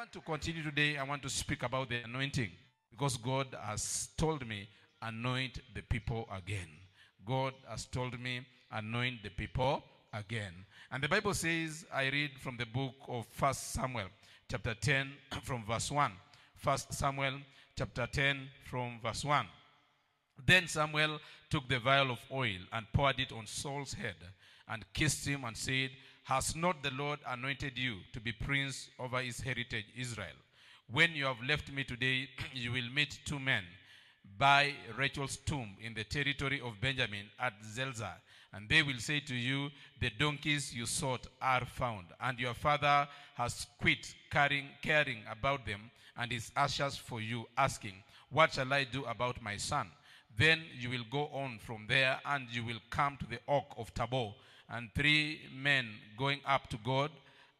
want to continue today. I want to speak about the anointing because God has told me, anoint the people again. God has told me, anoint the people again. And the Bible says, I read from the book of First Samuel, chapter 10, from verse 1. First Samuel, chapter 10, from verse 1. Then Samuel took the vial of oil and poured it on Saul's head and kissed him and said, Has not the Lord anointed you to be prince over his heritage Israel? When you have left me today, you will meet two men by Rachel's tomb in the territory of Benjamin at Zelzah. And they will say to you, The donkeys you sought are found, and your father has quit caring, caring about them and is anxious for you, asking, What shall I do about my son? Then you will go on from there, and you will come to the oak of Tabor, and three men going up to God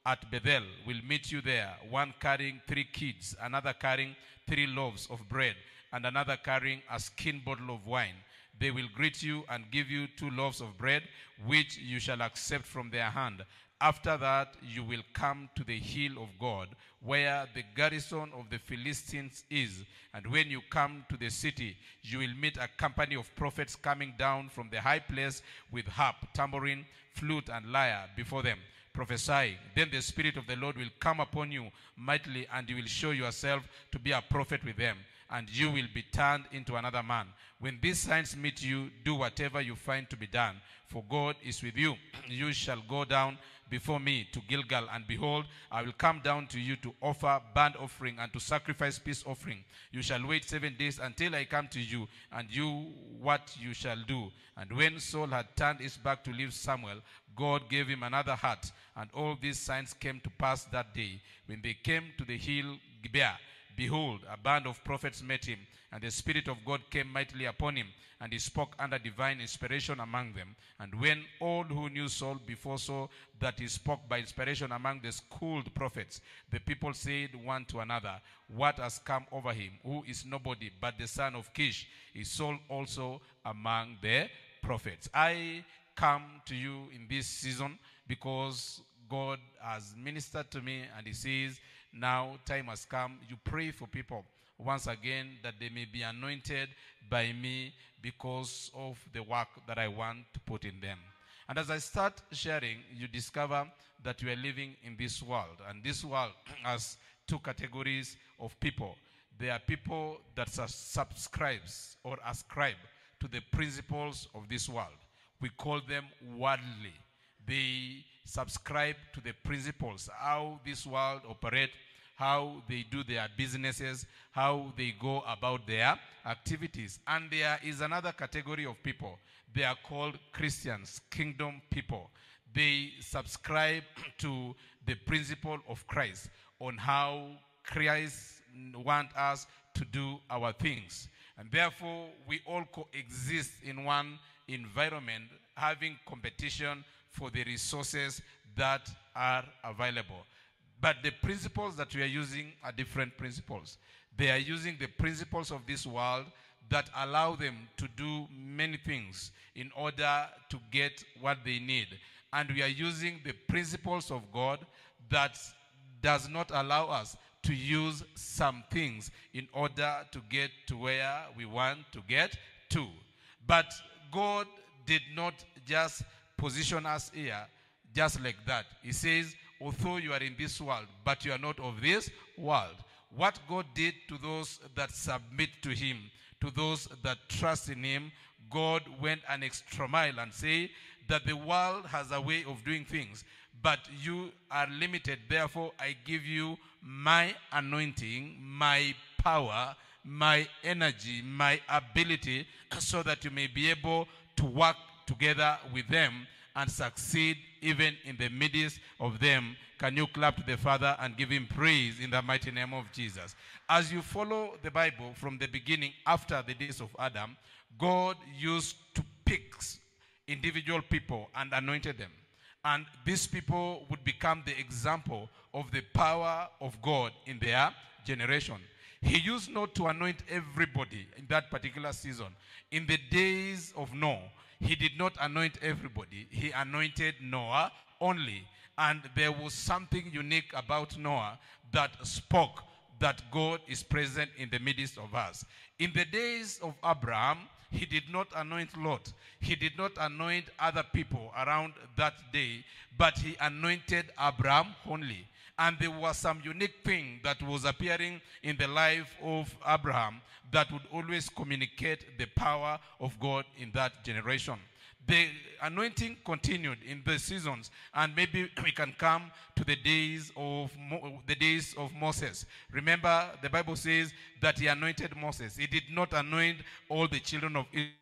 at Bethel will meet you there, one carrying three kids, another carrying three loaves of bread, and another carrying a skin bottle of wine. They will greet you and give you two loaves of bread, which you shall accept from their hand. After that, you will come to the hill of God, where the garrison of the Philistines is. And when you come to the city, you will meet a company of prophets coming down from the high place with harp, tambourine, flute, and lyre before them, prophesying. Then the Spirit of the Lord will come upon you mightily, and you will show yourself to be a prophet with them and you will be turned into another man. When these signs meet you, do whatever you find to be done, for God is with you. you shall go down before me to Gilgal, and behold, I will come down to you to offer burnt offering and to sacrifice peace offering. You shall wait seven days until I come to you, and you what you shall do. And when Saul had turned his back to leave Samuel, God gave him another heart, and all these signs came to pass that day. When they came to the hill Gibeah, Behold, a band of prophets met him, and the Spirit of God came mightily upon him, and he spoke under divine inspiration among them. And when all who knew Saul before saw that he spoke by inspiration among the schooled prophets, the people said one to another, What has come over him? Who is nobody but the son of Kish? Is Saul also among the prophets? I come to you in this season because God has ministered to me, and he says, now time has come. You pray for people once again that they may be anointed by me because of the work that I want to put in them. And as I start sharing, you discover that you are living in this world. And this world has two categories of people. There are people that subscribes or ascribe to the principles of this world. We call them worldly. They subscribe to the principles, how this world operate, how they do their businesses, how they go about their activities. And there is another category of people. They are called Christians, kingdom people. They subscribe to the principle of Christ on how Christ wants us to do our things. And therefore, we all coexist in one environment, having competition for the resources that are available. But the principles that we are using are different principles. They are using the principles of this world that allow them to do many things in order to get what they need. And we are using the principles of God that does not allow us to use some things in order to get to where we want to get to. But God did not just position us here just like that. He says, although you are in this world, but you are not of this world. What God did to those that submit to Him, to those that trust in Him, God went an extra mile and say that the world has a way of doing things, but you are limited. Therefore, I give you my anointing, my power, my energy, my ability, so that you may be able to work together with them and succeed even in the midst of them. Can you clap to the Father and give him praise in the mighty name of Jesus? As you follow the Bible from the beginning, after the days of Adam, God used to pick individual people and anointed them. And these people would become the example of the power of God in their generation. He used not to anoint everybody in that particular season. In the days of Noah, he did not anoint everybody. He anointed Noah only. And there was something unique about Noah that spoke that God is present in the midst of us. In the days of Abraham, he did not anoint Lot. He did not anoint other people around that day, but he anointed Abraham only. And there was some unique thing that was appearing in the life of Abraham that would always communicate the power of God in that generation. The anointing continued in the seasons, and maybe we can come to the days of Mo- the days of Moses. Remember, the Bible says that he anointed Moses. He did not anoint all the children of Israel.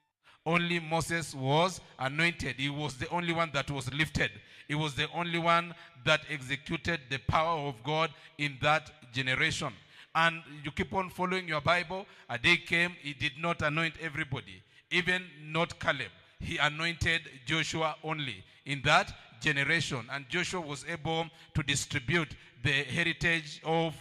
Only Moses was anointed. He was the only one that was lifted. He was the only one that executed the power of God in that generation. And you keep on following your Bible. A day came, he did not anoint everybody, even not Caleb. He anointed Joshua only in that generation. And Joshua was able to distribute the heritage of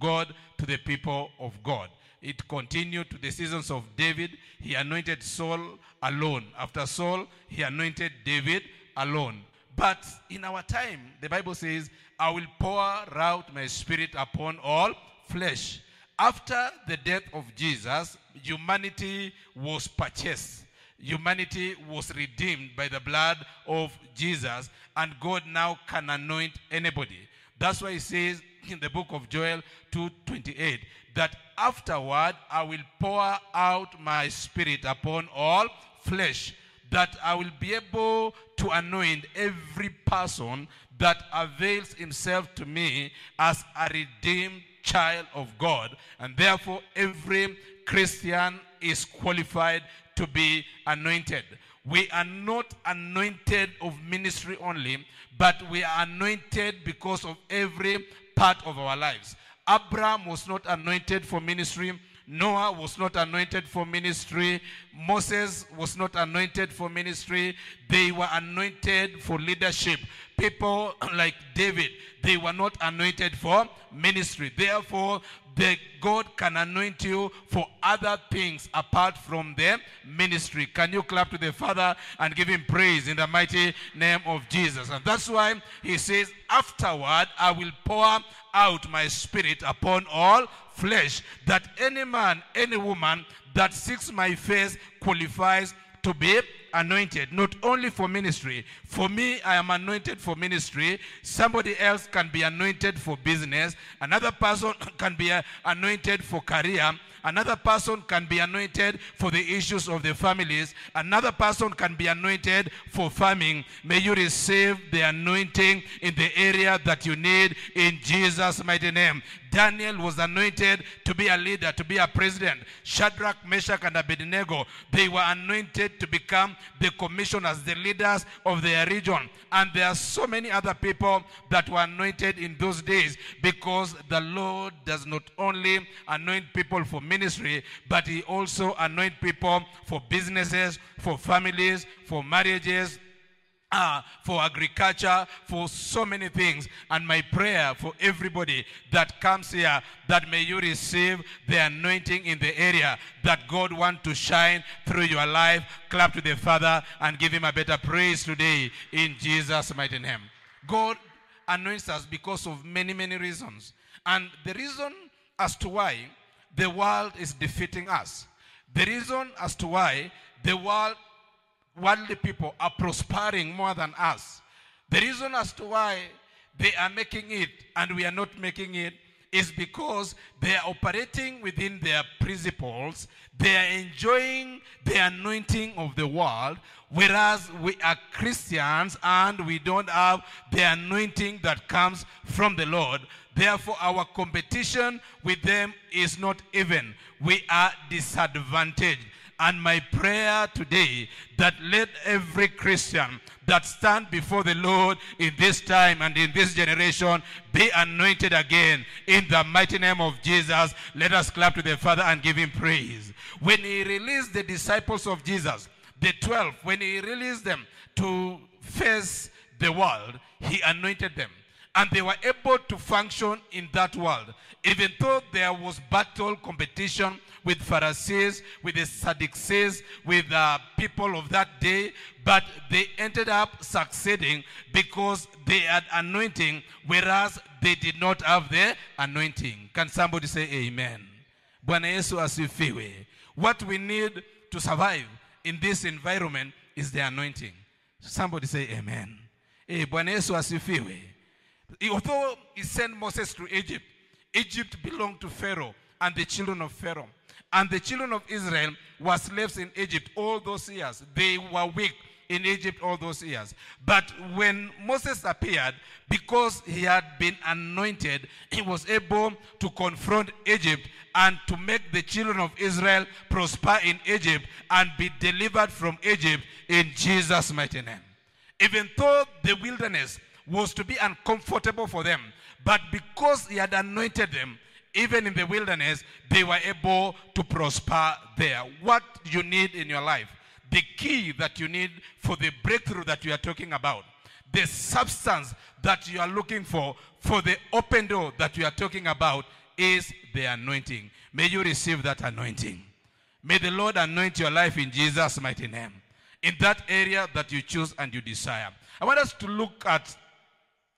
God to the people of God. It continued to the seasons of David. He anointed Saul alone. After Saul, he anointed David alone. But in our time, the Bible says, I will pour out my spirit upon all flesh. After the death of Jesus, humanity was purchased. Humanity was redeemed by the blood of Jesus, and God now can anoint anybody. That's why he says in the book of Joel 2:28 that afterward I will pour out my spirit upon all flesh, that I will be able to anoint every person that avails himself to me as a redeemed child of God. And therefore, every Christian is qualified to be anointed. We are not anointed of ministry only, but we are anointed because of every part of our lives. Abraham was not anointed for ministry. Noah was not anointed for ministry. Moses was not anointed for ministry. They were anointed for leadership. People like David, they were not anointed for ministry. Therefore, the God can anoint you for other things apart from the ministry. Can you clap to the Father and give him praise in the mighty name of Jesus? And that's why he says, Afterward, I will pour out my spirit upon all flesh, that any man, any woman that seeks my face qualifies to be anointed, not only for ministry. For me, I am anointed for ministry. Somebody else can be anointed for business. Another person can be anointed for career. Another person can be anointed for the issues of the families. Another person can be anointed for farming. May you receive the anointing in the area that you need in Jesus' mighty name. Daniel was anointed to be a leader, to be a president. Shadrach, Meshach, and Abednego, they were anointed to become the commissioners, the leaders of their region. And there are so many other people that were anointed in those days because the Lord does not only anoint people for ministry, but He also anoints people for businesses, for families, for marriages, uh, for agriculture, for so many things. And my prayer for everybody that comes here, that may you receive the anointing in the area that God wants to shine through your life. Clap to the Father and give him a better praise today in Jesus' mighty name. God anoints us because of many, many reasons. And the reason as to why the world is defeating us, the reason as to why the world worldly people are prospering more than us. The reason as to why they are making it and we are not making it is because they are operating within their principles. They are enjoying the anointing of the world, whereas we are Christians and we don't have the anointing that comes from the Lord. Therefore, our competition with them is not even. We are disadvantaged. And my prayer today that let every Christian that stand before the Lord in this time and in this generation be anointed again in the mighty name of Jesus. Let us clap to the Father and give him praise. When he released the disciples of Jesus, the 12, when he released them to face the world, he anointed them. And they were able to function in that world. Even though there was battle competition with Pharisees, with the Sadducees, with uh, people of that day, but they ended up succeeding because they had anointing, whereas they did not have the anointing. Can somebody say amen? Bwana Yesu. What we need to survive in this environment is the anointing. Somebody say amen. Eh, Bwana Yesu asifiwe. Although he sent Moses to Egypt, Egypt belonged to Pharaoh and the children of Pharaoh. And the children of Israel were slaves in Egypt all those years. They were weak in Egypt all those years. But when Moses appeared, because he had been anointed, he was able to confront Egypt and to make the children of Israel prosper in Egypt and be delivered from Egypt in Jesus' mighty name. Even though the wilderness was to be uncomfortable for them, but because he had anointed them, even in the wilderness, they were able to prosper there. What you need in your life, the key that you need for the breakthrough that you are talking about, the substance that you are looking for, for the open door that you are talking about, is the anointing. May you receive that anointing. May the Lord anoint your life in Jesus' mighty name. In that area that you choose and you desire. I want us to look at,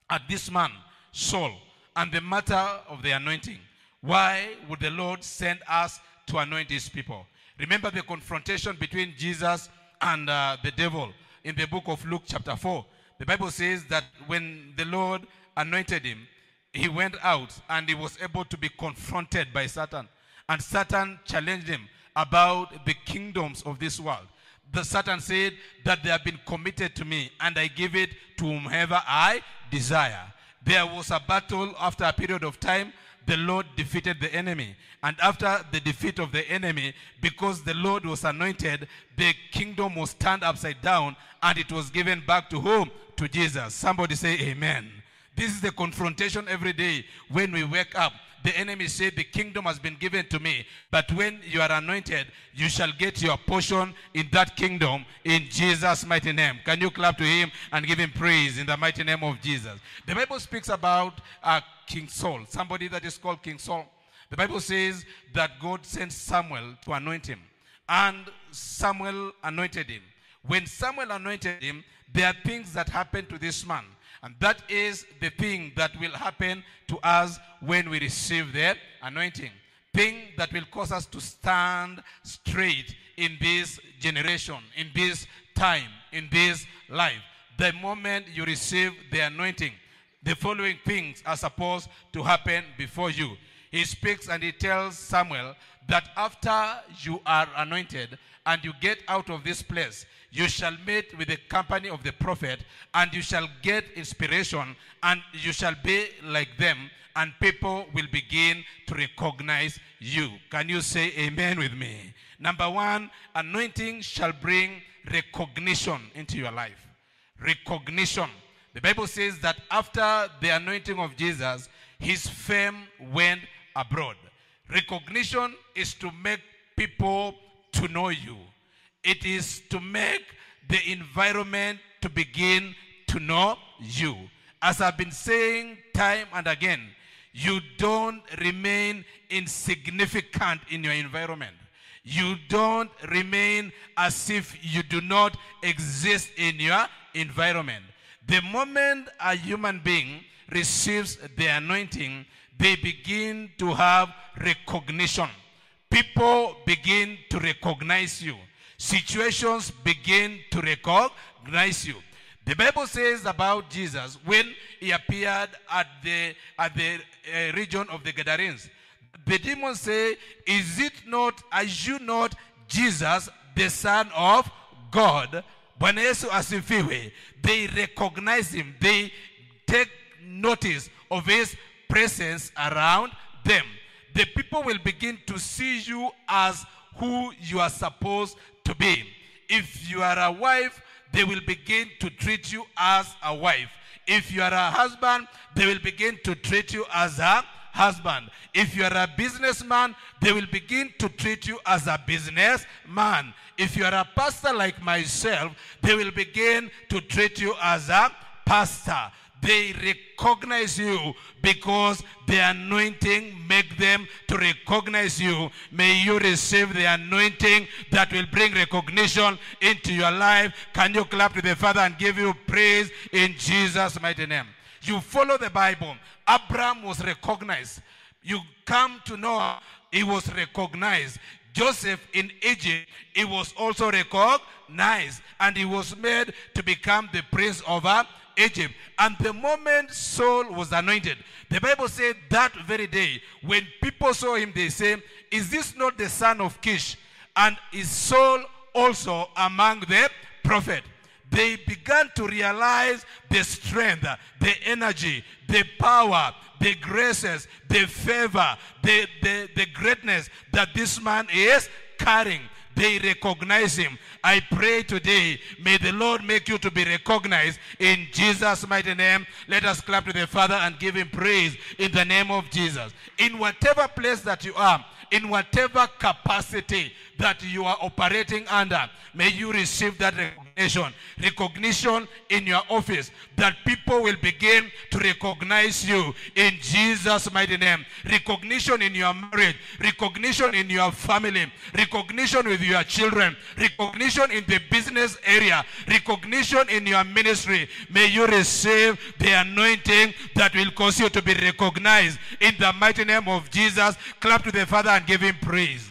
at this man, Saul, and the matter of the anointing. Why would the Lord send us to anoint his people? Remember the confrontation between Jesus and uh, the devil in the book of Luke, chapter 4. The Bible says that when the Lord anointed him, he went out and he was able to be confronted by Satan. And Satan challenged him about the kingdoms of this world. The Satan said that they have been committed to me, and I give it to whomever I desire. There was a battle after a period of time. The Lord defeated the enemy. And after the defeat of the enemy, because the Lord was anointed, the kingdom was turned upside down and it was given back to whom? To Jesus. Somebody say amen. This is the confrontation every day when we wake up. The enemy said, The kingdom has been given to me. But when you are anointed, you shall get your portion in that kingdom in Jesus' mighty name. Can you clap to him and give him praise in the mighty name of Jesus? The Bible speaks about uh, King Saul, somebody that is called King Saul. The Bible says that God sent Samuel to anoint him, and Samuel anointed him. When Samuel anointed him, there are things that happened to this man. And that is the thing that will happen to us when we receive the anointing. Thing that will cause us to stand straight in this generation, in this time, in this life. The moment you receive the anointing, the following things are supposed to happen before you. He speaks and he tells Samuel that after you are anointed and you get out of this place, you shall meet with the company of the prophet, and you shall get inspiration, and you shall be like them, and people will begin to recognize you. Can you say amen with me? Number one, anointing shall bring recognition into your life. Recognition. The Bible says that after the anointing of Jesus, his fame went abroad. Recognition is to make people to know you. It is to make the environment to begin to know you. As I've been saying time and again, you don't remain insignificant in your environment. You don't remain as if you do not exist in your environment. The moment a human being receives the anointing, they begin to have recognition. People begin to recognize you. Situations begin to recognize you. The Bible says about Jesus when he appeared at the, at the uh, region of the Gadarenes. The demons say, Is it not, are you not Jesus, the Son of God? They recognize him. They take notice of his presence around them. The people will begin to see you as who you are supposed to be. If you are a wife, they will begin to treat you as a wife. If you are a husband, they will begin to treat you as a husband. If you are a businessman, they will begin to treat you as a businessman. If you are a pastor like myself, they will begin to treat you as a pastor. They recognize you because the anointing make them to recognize you. May you receive the anointing that will bring recognition into your life. Can you clap to the Father and give you praise in Jesus' mighty name? You follow the Bible. Abraham was recognized. You come to Noah, he was recognized. Joseph in Egypt, he was also recognized and he was made to become the prince of Egypt. And the moment Saul was anointed, the Bible said that very day, when people saw him, they say, Is this not the son of Kish? And is Saul also among the prophet? They began to realize the strength, the energy, the power, the graces, the favor, the, the, the greatness that this man is carrying. They recognize him. I pray today, may the Lord make you to be recognized in Jesus' mighty name. Let us clap to the Father and give him praise in the name of Jesus. In whatever place that you are, in whatever capacity that you are operating under, may you receive that recognition. Recognition in your office, that people will begin to recognize you in Jesus' mighty name. Recognition in your marriage, recognition in your family, recognition with your children, recognition in the business area, recognition in your ministry. May you receive the anointing that will cause you to be recognized in the mighty name of Jesus. Clap to the Father and give him praise.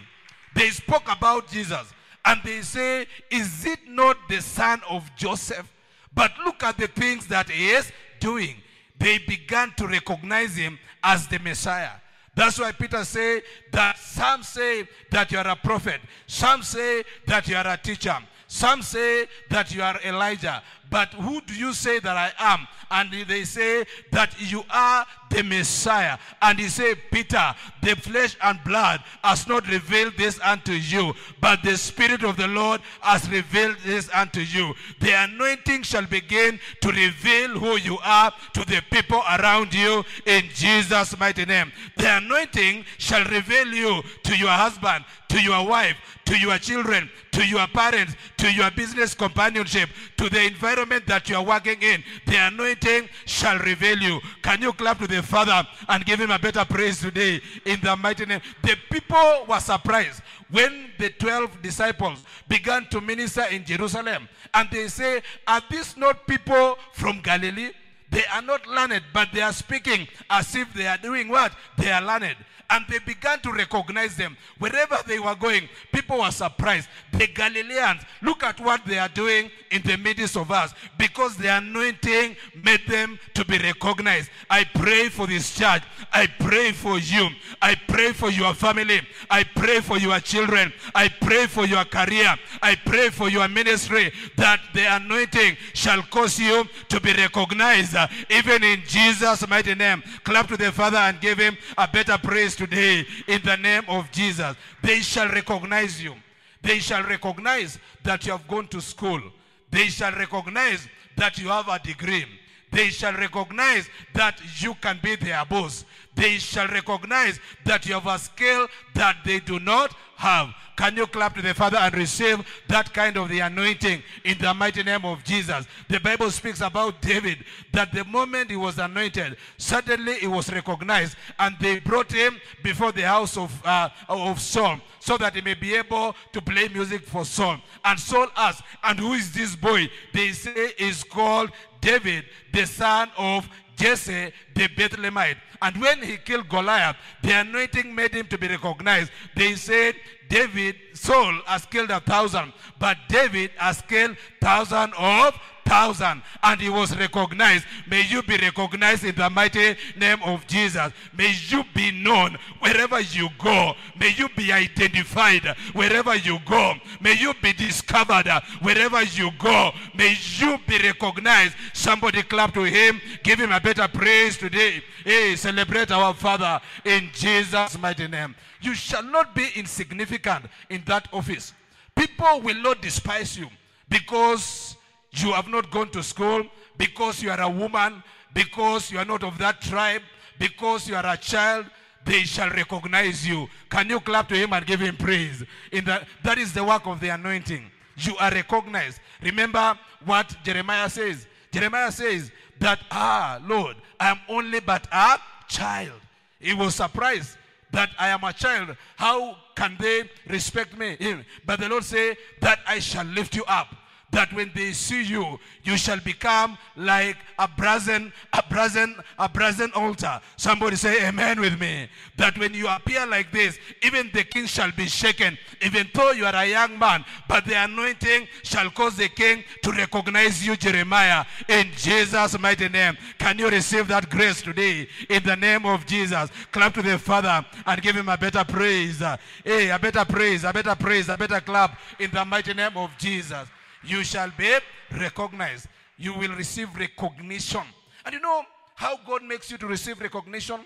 They spoke about Jesus and they say, Is it not the son of Joseph? But look at the things that he is doing. They began to recognize him as the Messiah. That's why Peter say that some say that you are a prophet. Some say that you are a teacher. Some say that you are Elijah. But who do you say that I am? And they say that you are the Messiah. And he said, Peter, the flesh and blood has not revealed this unto you, but the Spirit of the Lord has revealed this unto you. The anointing shall begin to reveal who you are to the people around you in Jesus' mighty name. The anointing shall reveal you to your husband, to your wife, to your children, to your parents, to your business companionship, to the environment that you are working in. The anointing shall reveal you. Can you clap to the Father and give him a better praise today in the mighty name? The people were surprised when the 12 disciples began to minister in Jerusalem. And they say, Are these not people from Galilee? They are not learned, but they are speaking as if they are doing what? They are learned and they began to recognize them. Wherever they were going, people were surprised. The Galileans, look at what they are doing in the midst of us because the anointing made them to be recognized. I pray for this church. I pray for you. I pray for your family. I pray for your children. I pray for your career. I pray for your ministry that the anointing shall cause you to be recognized even in Jesus' mighty name. Clap to the Father and give him a better praise today in the name of Jesus. They shall recognize you. They shall recognize that you have gone to school. They shall recognize that you have a degree. They shall recognize that you can be their boss. They shall recognize that you have a skill that they do not have. Can you clap to the Father and receive that kind of the anointing in the mighty name of Jesus? The Bible speaks about David that the moment he was anointed, suddenly he was recognized and they brought him before the house of, uh, of Saul so that he may be able to play music for Saul. And Saul asked, and who is this boy? They say is called David, the son of Jesse the Bethlehemite. And when he killed Goliath, the anointing made him to be recognized. They said, David, Saul has killed a thousand, but David has killed thousand of thousand and he was recognized. May you be recognized in the mighty name of Jesus. May you be known wherever you go. May you be identified wherever you go. May you be discovered wherever you go. May you be recognized. Somebody clap to him. Give him a better praise today. Hey, celebrate our Father in Jesus' mighty name. You shall not be insignificant in that office. People will not despise you because you have not gone to school, because you are a woman, because you are not of that tribe, because you are a child, they shall recognize you. Can you clap to him and give him praise? In the, that is the work of the anointing. You are recognized. Remember what Jeremiah says. Jeremiah says that, ah, Lord, I am only but a child. He was surprised that I am a child. How can they respect me? But the Lord say that I shall lift you up that when they see you, you shall become like a brazen, a brazen, a brazen altar. Somebody say amen with me. That when you appear like this, even the king shall be shaken, even though you are a young man, but the anointing shall cause the king to recognize you, Jeremiah, in Jesus' mighty name. Can you receive that grace today in the name of Jesus? Clap to the Father and give him a better praise. Hey, a better praise, a better praise, a better clap in the mighty name of Jesus you shall be recognized. You will receive recognition. And you know how God makes you to receive recognition?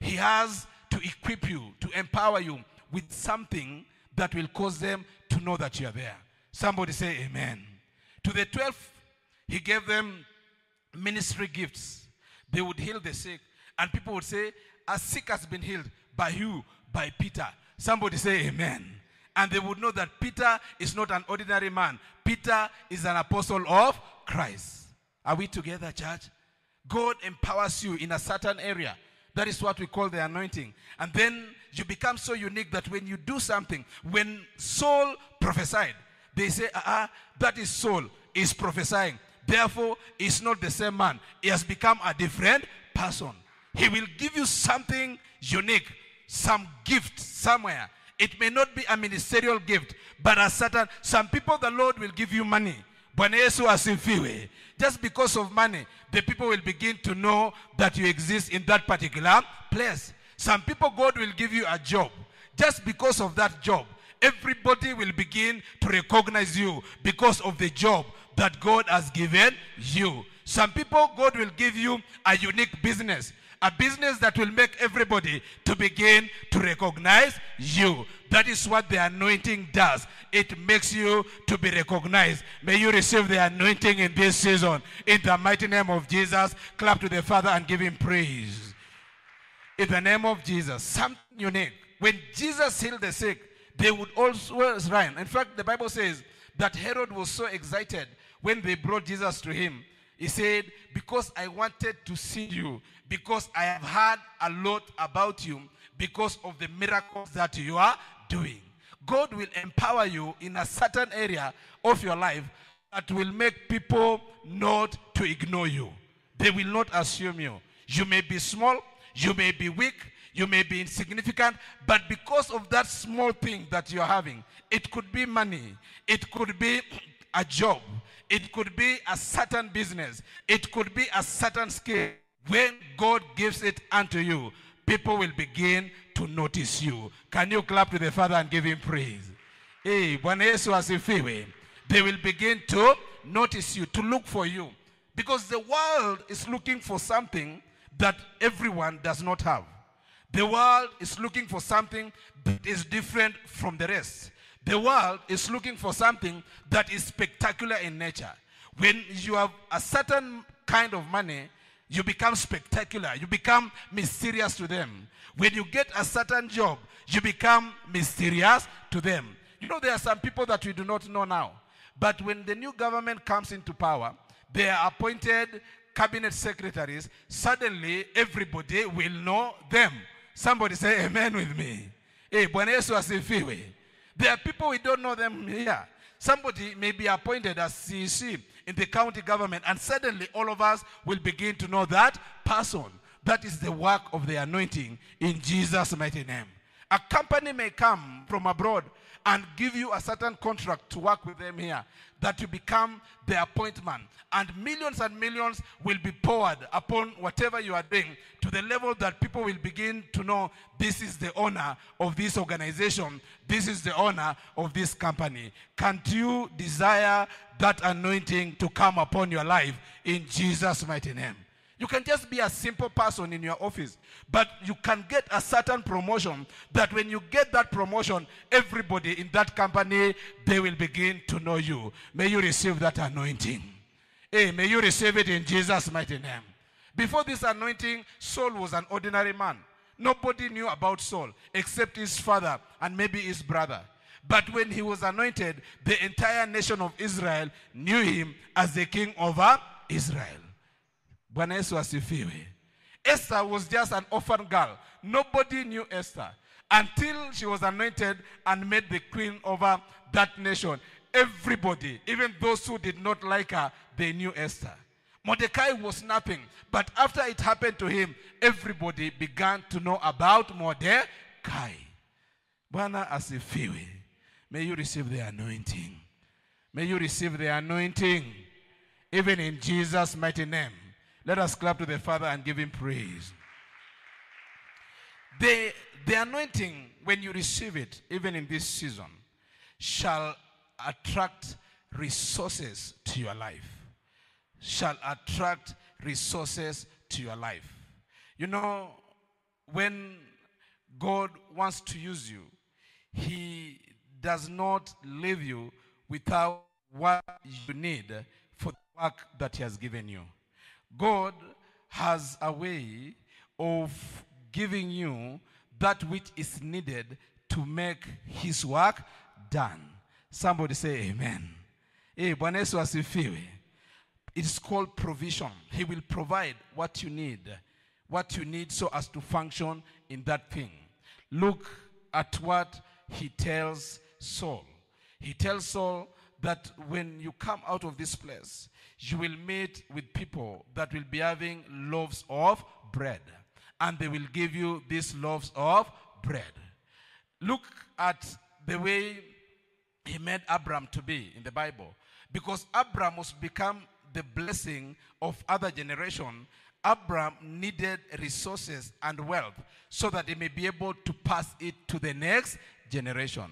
He has to equip you, to empower you with something that will cause them to know that you are there. Somebody say amen. To the 12, he gave them ministry gifts. They would heal the sick. And people would say, a sick has been healed. By you, By Peter. Somebody say amen. And they would know that Peter is not an ordinary man. Peter is an apostle of Christ. Are we together, church? God empowers you in a certain area. That is what we call the anointing. And then you become so unique that when you do something, when Saul prophesied, they say, ah, uh -uh, that is Saul, is prophesying. Therefore, he's not the same man. He has become a different person. He will give you something unique, some gift somewhere it may not be a ministerial gift, but a certain, some people the Lord will give you money. Just because of money, the people will begin to know that you exist in that particular place. Some people, God will give you a job. Just because of that job, everybody will begin to recognize you because of the job that God has given you. Some people, God will give you a unique business a business that will make everybody to begin to recognize you. That is what the anointing does. It makes you to be recognized. May you receive the anointing in this season. In the mighty name of Jesus, clap to the Father and give him praise. In the name of Jesus, something unique. When Jesus healed the sick, they would always run. In fact, the Bible says that Herod was so excited when they brought Jesus to him. He said, Because I wanted to see you because I have heard a lot about you because of the miracles that you are doing. God will empower you in a certain area of your life that will make people not to ignore you. They will not assume you. You may be small, you may be weak, you may be insignificant, but because of that small thing that you're having, it could be money, it could be a job, it could be a certain business, it could be a certain skill, when God gives it unto you, people will begin to notice you. Can you clap to the Father and give him praise? Hey, Bwana Yesu asifiwe. They will begin to notice you, to look for you. Because the world is looking for something that everyone does not have. The world is looking for something that is different from the rest. The world is looking for something that is spectacular in nature. When you have a certain kind of money, you become spectacular. You become mysterious to them. When you get a certain job, you become mysterious to them. You know, there are some people that we do not know now. But when the new government comes into power, they are appointed cabinet secretaries. Suddenly, everybody will know them. Somebody say amen with me. Hey, Bwana Yesu. There are people we don't know them here. Somebody may be appointed as CEC in the county government, and suddenly all of us will begin to know that person. That is the work of the anointing in Jesus' mighty name. A company may come from abroad and give you a certain contract to work with them here, that you become the appointment. And millions and millions will be poured upon whatever you are doing to the level that people will begin to know this is the owner of this organization, this is the owner of this company. Can't you desire that anointing to come upon your life in Jesus' mighty name? You can just be a simple person in your office, but you can get a certain promotion that when you get that promotion, everybody in that company, they will begin to know you. May you receive that anointing. Hey, may you receive it in Jesus' mighty name. Before this anointing, Saul was an ordinary man. Nobody knew about Saul except his father and maybe his brother. But when he was anointed, the entire nation of Israel knew him as the king over Israel. Bwana Yesu asifiwe. Esther was just an orphan girl. Nobody knew Esther until she was anointed and made the queen over that nation. Everybody, even those who did not like her, they knew Esther. Mordecai was nothing, but after it happened to him, everybody began to know about Mordecai. Bwana asifiwe. May you receive the anointing. May you receive the anointing, even in Jesus' mighty name. Let us clap to the Father and give him praise. The, the anointing, when you receive it, even in this season, shall attract resources to your life. Shall attract resources to your life. You know, when God wants to use you, He does not leave you without what you need for the work that He has given you. God has a way of giving you that which is needed to make His work done. Somebody say amen. It's called provision. He will provide what you need, what you need so as to function in that thing. Look at what he tells Saul. He tells Saul that when you come out of this place, you will meet with people that will be having loaves of bread, and they will give you these loaves of bread. Look at the way he made Abram to be in the Bible. Because Abram was become the blessing of other generation, Abram needed resources and wealth so that he may be able to pass it to the next generation.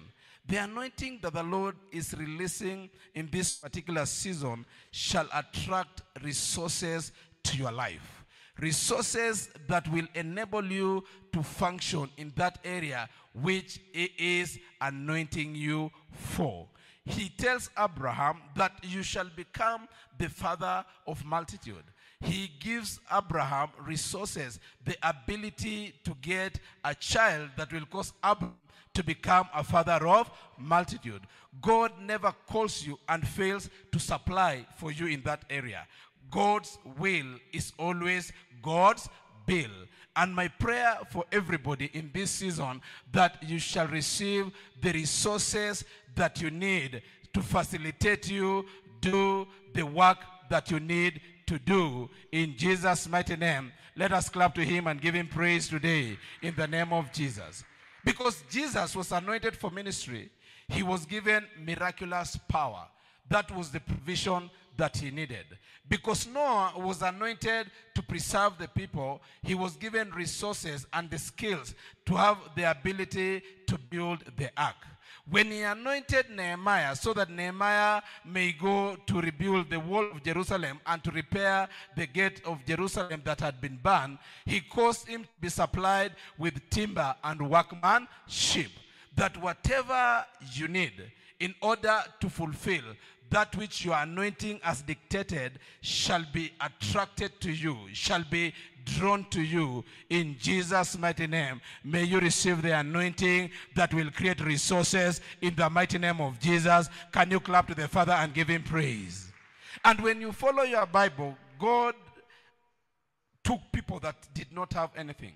The anointing that the Lord is releasing in this particular season shall attract resources to your life. Resources that will enable you to function in that area which He is anointing you for. He tells Abraham that you shall become the father of multitude. He gives Abraham resources, the ability to get a child that will cause Abraham to become a father of multitude. God never calls you and fails to supply for you in that area. God's will is always God's bill. And my prayer for everybody in this season that you shall receive the resources that you need to facilitate you do the work that you need to do in Jesus mighty name. Let us clap to him and give him praise today in the name of Jesus. Because Jesus was anointed for ministry, he was given miraculous power. That was the provision that he needed. Because Noah was anointed to preserve the people, he was given resources and the skills to have the ability to build the ark. When he anointed Nehemiah so that Nehemiah may go to rebuild the wall of Jerusalem and to repair the gate of Jerusalem that had been burned, he caused him to be supplied with timber and workmanship. That whatever you need in order to fulfill that which your anointing has dictated shall be attracted to you, shall be drawn to you in Jesus' mighty name. May you receive the anointing that will create resources in the mighty name of Jesus. Can you clap to the Father and give him praise? And when you follow your Bible, God took people that did not have anything.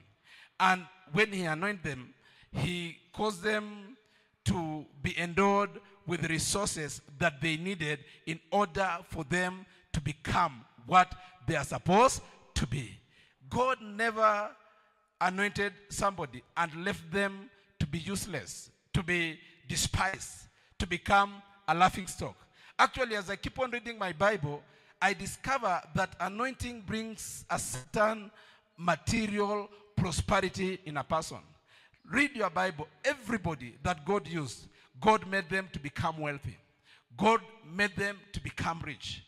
And when he anointed them, he caused them to be endowed with the resources that they needed in order for them to become what they are supposed to be. God never anointed somebody and left them to be useless, to be despised, to become a laughing stock. Actually, as I keep on reading my Bible, I discover that anointing brings a certain material prosperity in a person. Read your Bible. Everybody that God used, God made them to become wealthy. God made them to become rich.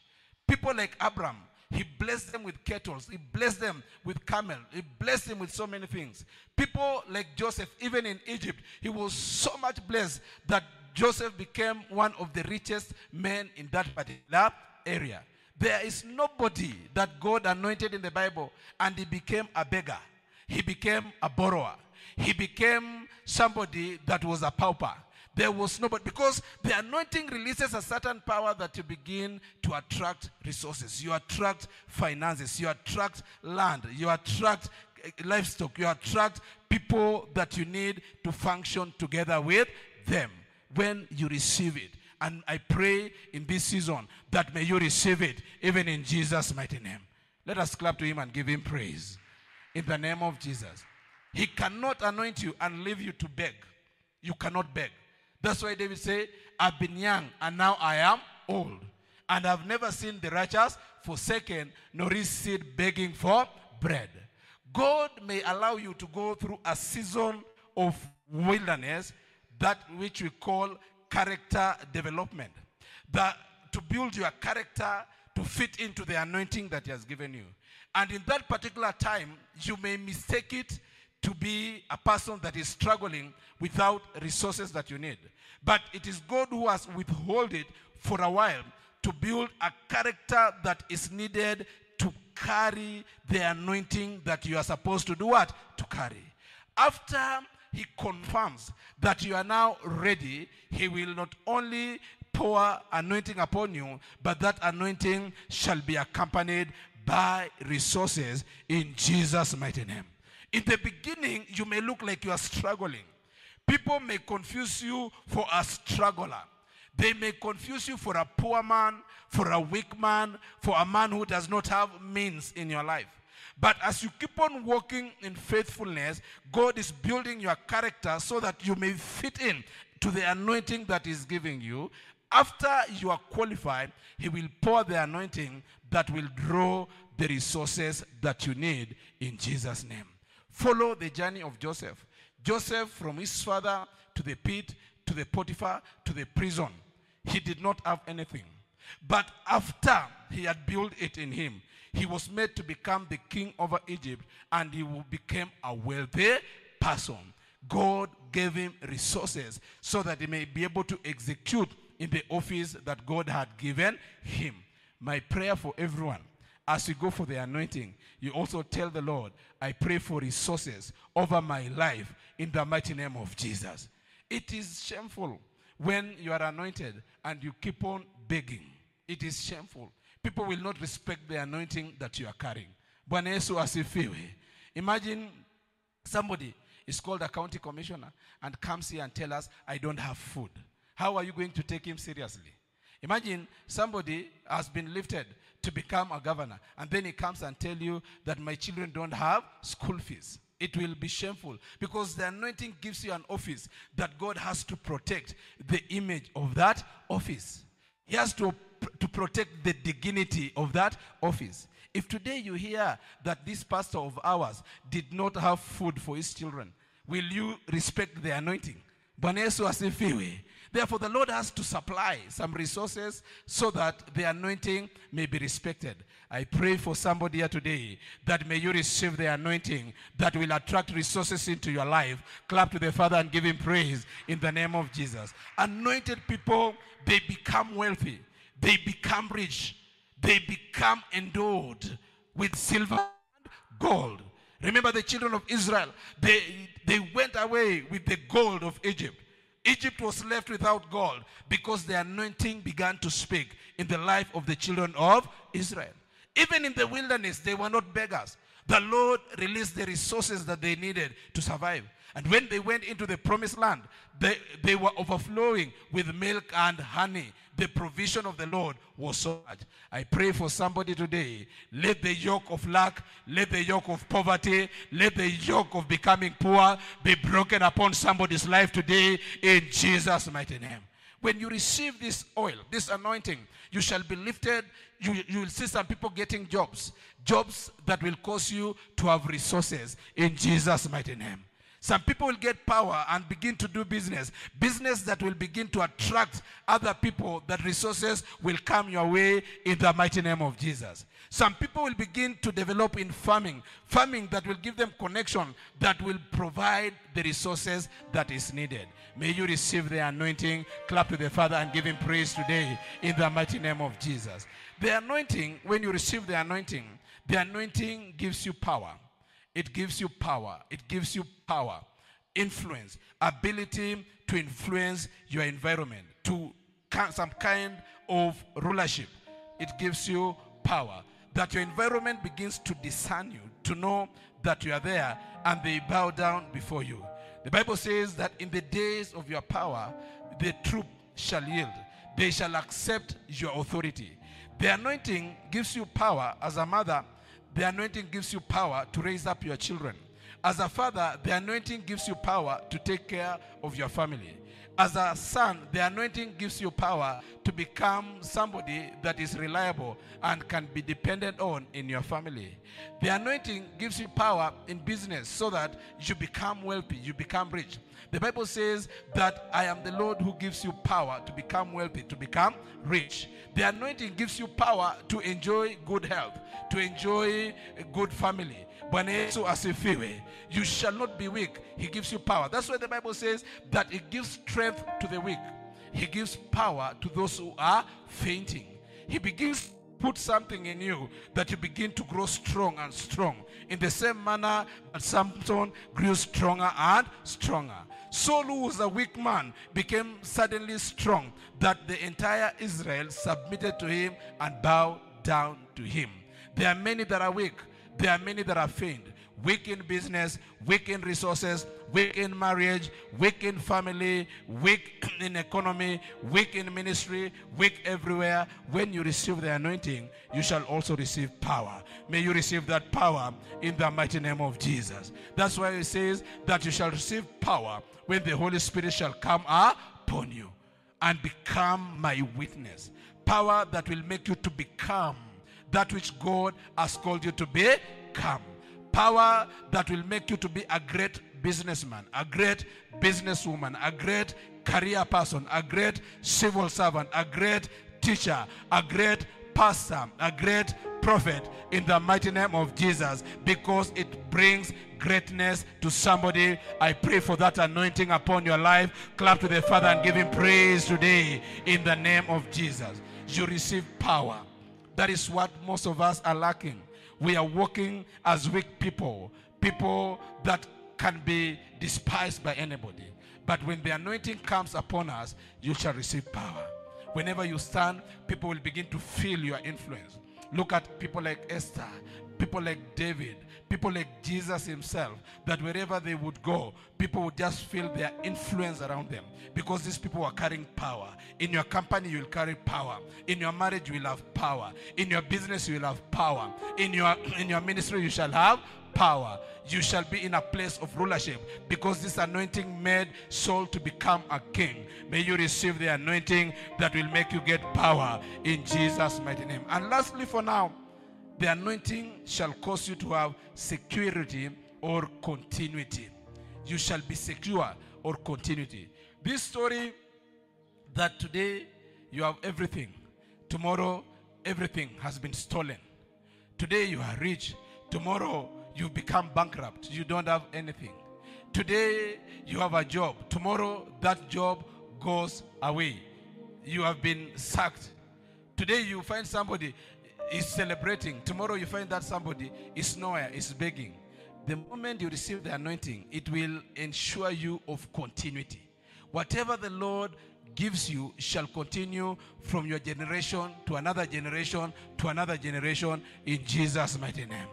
People like Abraham, he blessed them with cattle. He blessed them with camel. He blessed them with so many things. People like Joseph, even in Egypt, he was so much blessed that Joseph became one of the richest men in that particular area. There is nobody that God anointed in the Bible and he became a beggar. He became a borrower. He became somebody that was a pauper. There was nobody. Because the anointing releases a certain power that you begin to attract resources. You attract finances. You attract land. You attract eh, livestock. You attract people that you need to function together with them when you receive it. And I pray in this season that may you receive it even in Jesus' mighty name. Let us clap to him and give him praise. In the name of Jesus. He cannot anoint you and leave you to beg. You cannot beg. That's why David said, I've been young and now I am old. And I've never seen the righteous forsaken, nor his seed begging for bread. God may allow you to go through a season of wilderness, that which we call character development. That to build your character to fit into the anointing that He has given you. And in that particular time, you may mistake it to be a person that is struggling without resources that you need. But it is God who has withheld it for a while to build a character that is needed to carry the anointing that you are supposed to do what? To carry. After he confirms that you are now ready, he will not only pour anointing upon you, but that anointing shall be accompanied by resources in Jesus' mighty name. In the beginning, you may look like you are struggling. People may confuse you for a struggler. They may confuse you for a poor man, for a weak man, for a man who does not have means in your life. But as you keep on walking in faithfulness, God is building your character so that you may fit in to the anointing that is giving you. After you are qualified, He will pour the anointing that will draw the resources that you need in Jesus' name. Follow the journey of Joseph. Joseph, from his father to the pit, to the Potiphar, to the prison, he did not have anything. But after he had built it in him, he was made to become the king over Egypt and he became a wealthy person. God gave him resources so that he may be able to execute in the office that God had given him. My prayer for everyone as you go for the anointing, you also tell the Lord, I pray for resources over my life in the mighty name of Jesus. It is shameful when you are anointed and you keep on begging. It is shameful. People will not respect the anointing that you are carrying. Bwana. Imagine somebody is called a county commissioner and comes here and tell us, I don't have food. How are you going to take him seriously? Imagine somebody has been lifted to become a governor and then he comes and tell you that my children don't have school fees. It will be shameful because the anointing gives you an office that God has to protect the image of that office. He has to, to protect the dignity of that office. If today you hear that this pastor of ours did not have food for his children, will you respect the anointing? Bwana Yesu asifiwe. Therefore, the Lord has to supply some resources so that the anointing may be respected. I pray for somebody here today that may you receive the anointing that will attract resources into your life. Clap to the Father and give him praise in the name of Jesus. Anointed people, they become wealthy, they become rich, they become endowed with silver and gold. Remember the children of Israel, they, they went away with the gold of Egypt. Egypt was left without gold because the anointing began to speak in the life of the children of Israel. Even in the wilderness, they were not beggars. The Lord released the resources that they needed to survive. And when they went into the promised land, they, they were overflowing with milk and honey. The provision of the Lord was so much. I pray for somebody today. Let the yoke of lack, let the yoke of poverty, let the yoke of becoming poor be broken upon somebody's life today in Jesus' mighty name. When you receive this oil, this anointing, you shall be lifted. You, you will see some people getting jobs, jobs that will cause you to have resources in Jesus' mighty name. Some people will get power and begin to do business. Business that will begin to attract other people, that resources will come your way in the mighty name of Jesus. Some people will begin to develop in farming, farming that will give them connection, that will provide the resources that is needed. May you receive the anointing. Clap to the Father and give him praise today in the mighty name of Jesus. The anointing, when you receive the anointing, the anointing gives you power. It gives you power. It gives you power. influence, ability to influence your environment, to some kind of rulership. It gives you power. That your environment begins to discern you, to know that you are there, and they bow down before you. The Bible says that in the days of your power, the troop shall yield. They shall accept your authority. The anointing gives you power as a mother. The anointing gives you power to raise up your children. As a father, the anointing gives you power to take care of your family. As a son, the anointing gives you power to become somebody that is reliable and can be depended on in your family. The anointing gives you power in business so that you become wealthy, you become rich. The Bible says that I am the Lord who gives you power to become wealthy, to become rich. The anointing gives you power to enjoy good health, to enjoy a good family. Bwana Yesu asifiwe. You shall not be weak. He gives you power. That's why the Bible says that it gives strength to the weak. He gives power to those who are fainting. He begins put something in you that you begin to grow strong and strong. In the same manner that Samson grew stronger and stronger. Saul, who was a weak man, became suddenly strong, that the entire Israel submitted to him and bowed down to him. There are many that are weak, there are many that are faint. Weak in business, weak in resources, weak in marriage, weak in family, weak in economy, weak in ministry, weak everywhere. When you receive the anointing, you shall also receive power. May you receive that power in the mighty name of Jesus. That's why it says that you shall receive power when the Holy Spirit shall come upon you and become my witness. Power that will make you to become that which God has called you to become. Power that will make you to be a great businessman, a great businesswoman, a great career person, a great civil servant, a great teacher, a great pastor, a great prophet in the mighty name of Jesus because it brings greatness to somebody. I pray for that anointing upon your life. Clap to the Father and give him praise today in the name of Jesus. You receive power. That is what most of us are lacking. We are walking as weak people, people that can be despised by anybody. But when the anointing comes upon us, you shall receive power. Whenever you stand, people will begin to feel your influence. Look at people like Esther, people like David, people like Jesus himself, that wherever they would go, people would just feel their influence around them because these people are carrying power. In your company, you will carry power. In your marriage, you will have power. In your business, you will have power. In your, in your ministry, you shall have power. You shall be in a place of rulership because this anointing made Saul to become a king. May you receive the anointing that will make you get power in Jesus' mighty name. And lastly, for now, the anointing shall cause you to have security or continuity. You shall be secure or continuity. This story that today you have everything, tomorrow everything has been stolen. Today you are rich, tomorrow you become bankrupt, you don't have anything. Today you have a job, tomorrow that job goes away. You have been sacked. Today you find somebody is celebrating. Tomorrow you find that somebody is nowhere, is begging. The moment you receive the anointing, it will ensure you of continuity. Whatever the Lord gives you shall continue from your generation to another generation to another generation in Jesus' mighty name.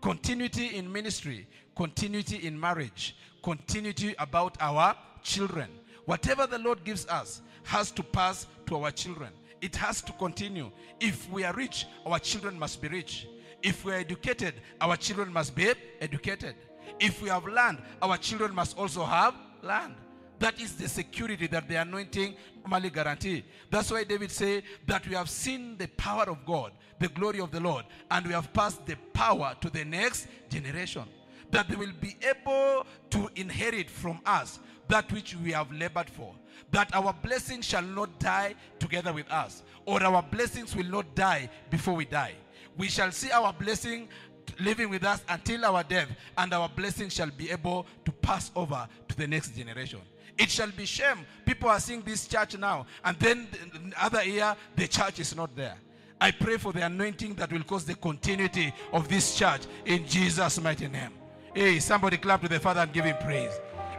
Continuity in ministry, continuity in marriage, continuity about our children. Whatever the Lord gives us has to pass to our children. It has to continue. If we are rich, our children must be rich. If we are educated, our children must be educated. If we have land, our children must also have land. That is the security that the anointing normally guarantee. That's why David said that we have seen the power of God, the glory of the Lord, and we have passed the power to the next generation. That they will be able to inherit from us that which we have labored for that our blessings shall not die together with us, or our blessings will not die before we die. We shall see our blessing living with us until our death, and our blessing shall be able to pass over to the next generation. It shall be shame. People are seeing this church now, and then the other year, the church is not there. I pray for the anointing that will cause the continuity of this church in Jesus' mighty name. Hey, somebody clap to the Father and give him praise.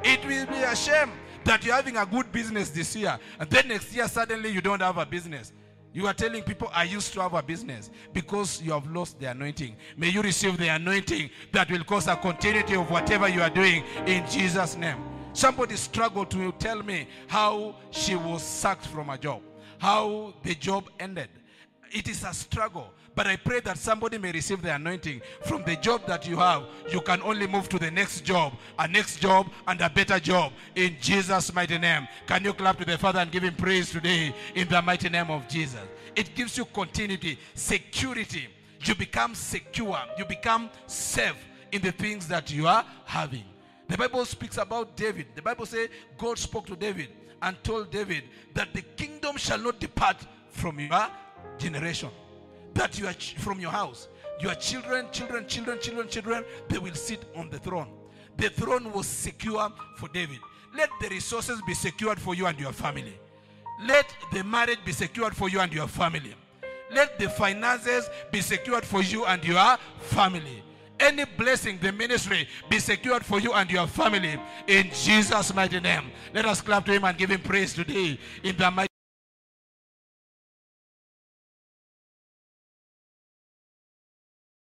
It will be a shame that you're having a good business this year, and then next year suddenly you don't have a business. You are telling people, I used to have a business because you have lost the anointing. May you receive the anointing that will cause a continuity of whatever you are doing in Jesus' name. Somebody struggled to tell me how she was sacked from a job, how the job ended. It is a struggle. But I pray that somebody may receive the anointing from the job that you have. You can only move to the next job, a next job, and a better job in Jesus' mighty name. Can you clap to the Father and give him praise today in the mighty name of Jesus? It gives you continuity, security. You become secure, you become safe in the things that you are having. The Bible speaks about David. The Bible says God spoke to David and told David that the kingdom shall not depart from your generation that you are from your house. Your children, children, children, children, children, they will sit on the throne. The throne was secure for David. Let the resources be secured for you and your family. Let the marriage be secured for you and your family. Let the finances be secured for you and your family. Any blessing, the ministry be secured for you and your family in Jesus' mighty name. Let us clap to him and give him praise today in the mighty